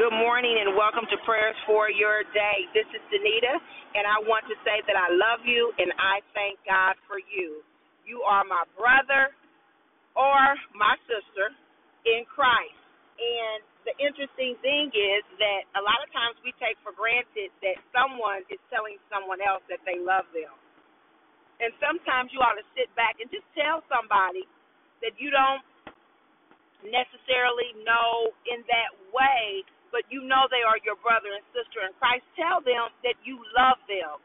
Good morning and welcome to Prayers for Your Day. This is Danita, and I want to say that I love you and I thank God for you. You are my brother or my sister in Christ. And the interesting thing is that a lot of times we take for granted that someone is telling someone else that they love them. And sometimes you ought to sit back and just tell somebody that you don't necessarily know in that way but you know they are your brother and sister in Christ, tell them that you love them.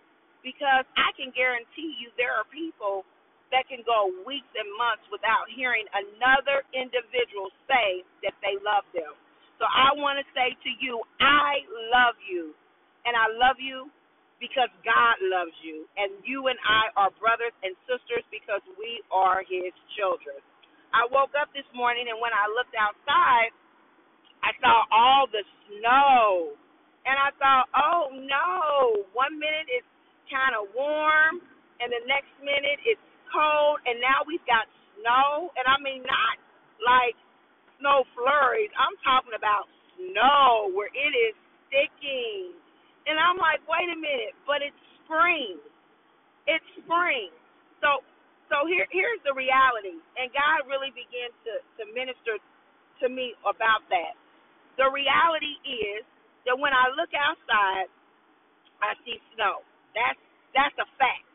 Because I can guarantee you there are people that can go weeks and months without hearing another individual say that they love them. So I want to say to you, I love you. And I love you because God loves you. And you and I are brothers and sisters because we are his children. I woke up this morning and when I looked outside, I saw all the snow. And I thought, oh no, one minute it's kind of warm, and the next minute it's cold, and now we've got snow. And I mean, not like snow flurries, I'm talking about snow where it is sticking. And I'm like, wait a minute, but it's spring. It's spring. So so here here's the reality. And God really began to, to minister to me about that. The reality is that when I look outside, I see snow. That's that's a fact.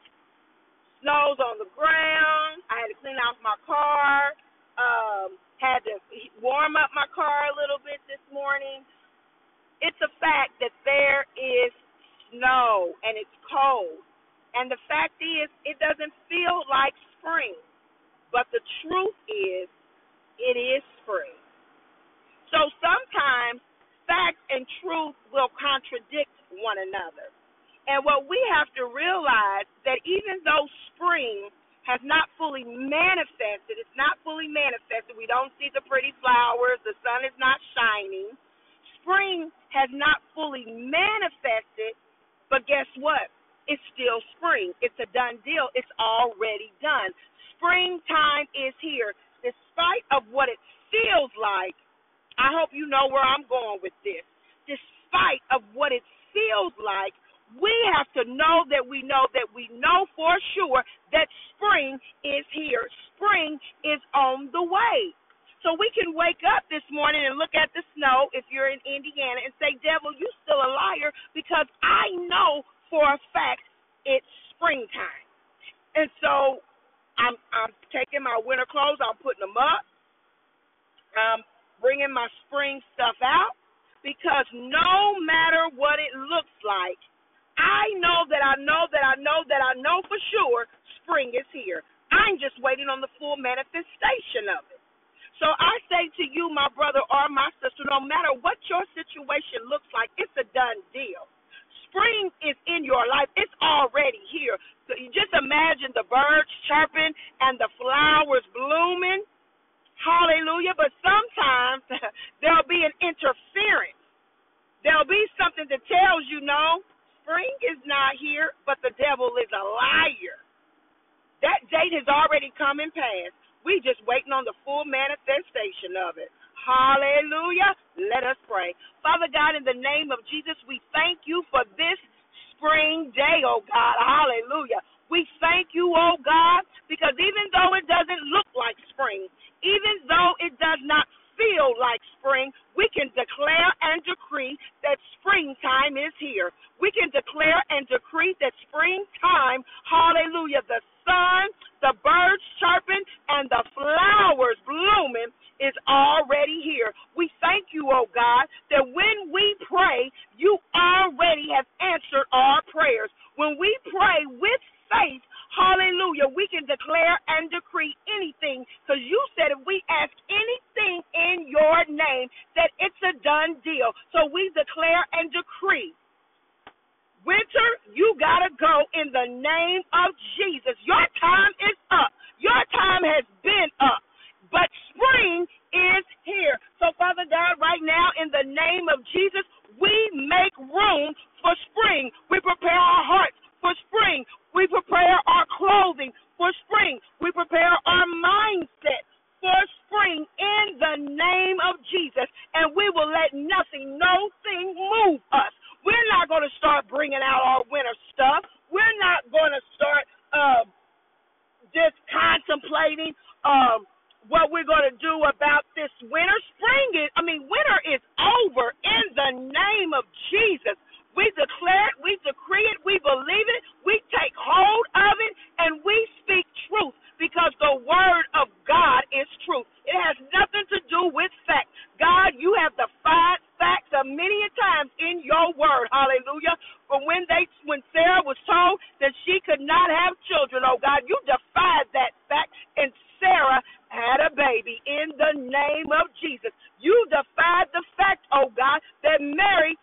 Snow's on the ground. I had to clean off my car. Um, had to warm up my car a little bit this morning. It's a fact that there is snow and it's cold. And the fact is, it doesn't feel like spring. But the truth is, it is spring. So sometimes fact and truth will contradict one another. And what we have to realize that even though spring has not fully manifested, it's not fully manifested. We don't see the pretty flowers, the sun is not shining. Spring has not fully manifested, but guess what? It's still spring. It's a done deal. It's already done. Springtime is here. Despite of what it feels like, I hope you know where I'm going with this. Despite of what it feels like, we have to know that we know that we know for sure that spring is here. Spring is on the way. So we can wake up this morning and look at the snow if you're in Indiana and say, Devil, you still a liar because I know for a fact it's springtime. And so I'm I'm taking my winter clothes, I'm putting them up. Um, bringing my spring stuff out because no matter what it looks like, I know that I know that I know that I know for sure spring is here. I'm just waiting on the full manifestation of it. So I say to you, my brother or my sister, no matter what your situation looks like, it's a done deal. Spring is in your life. It's already here. So you just imagine the birds chirping and the flowers blooming Hallelujah. But sometimes there'll be an interference. There'll be something that tells you, no, spring is not here, but the devil is a liar. That date has already come and passed. We just waiting on the full manifestation of it. Hallelujah. Let us pray. Father God, in the name of Jesus, we thank you for this spring day, oh God. Hallelujah. We thank you, oh God, because even though it doesn't look like spring, even though it does not feel like spring, we can declare and decree that springtime is here. We can declare and decree that springtime, hallelujah, the sun, the birds chirping, and the flowers blooming is already here. We thank you, oh God, that when we pray, you already have answered our prayers. When we pray with faith, Hallelujah. We can declare and decree anything because you said if we ask anything in your name, that it's a done deal. So we declare and decree. Winter, you got to go in the name of Jesus. Your time is up. Your time has been up. But spring is here. So, Father God, right now, in the name of Jesus, we make room for spring. We prepare our hearts for spring. We prepare our clothing for spring. We prepare our mindset for spring in the name of Jesus, and we will let nothing, no thing move us. We're not going to start bringing out our winter stuff. We're not going to start uh, just contemplating um, what we're going to do about this winter. Spring is, I mean, winter is over in the name of Jesus. We declare it, we decree it, we believe it, we take hold of it, and we speak truth because the word of God is truth. It has nothing to do with fact. God, you have defied facts a many a times in your word. Hallelujah. But when they when Sarah was told that she could not have children, oh God, you defied that fact and Sarah had a baby in the name of Jesus. You defied the fact, oh God, that Mary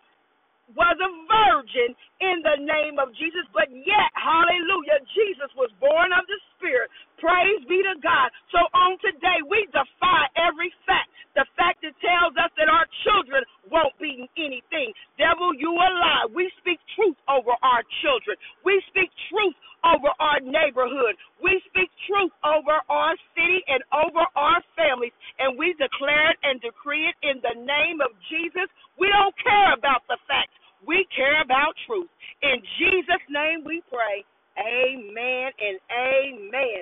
was a virgin in the name of Jesus, but yet, hallelujah, Jesus was born of the Spirit. Praise be to God. So on today, we defy every fact. The fact that tells us that our children won't be anything. Devil, you a lie. We over our children. We speak truth over our neighborhood. We speak truth over our city and over our families. And we declare it and decree it in the name of Jesus. We don't care about the facts. We care about truth. In Jesus' name we pray. Amen and amen.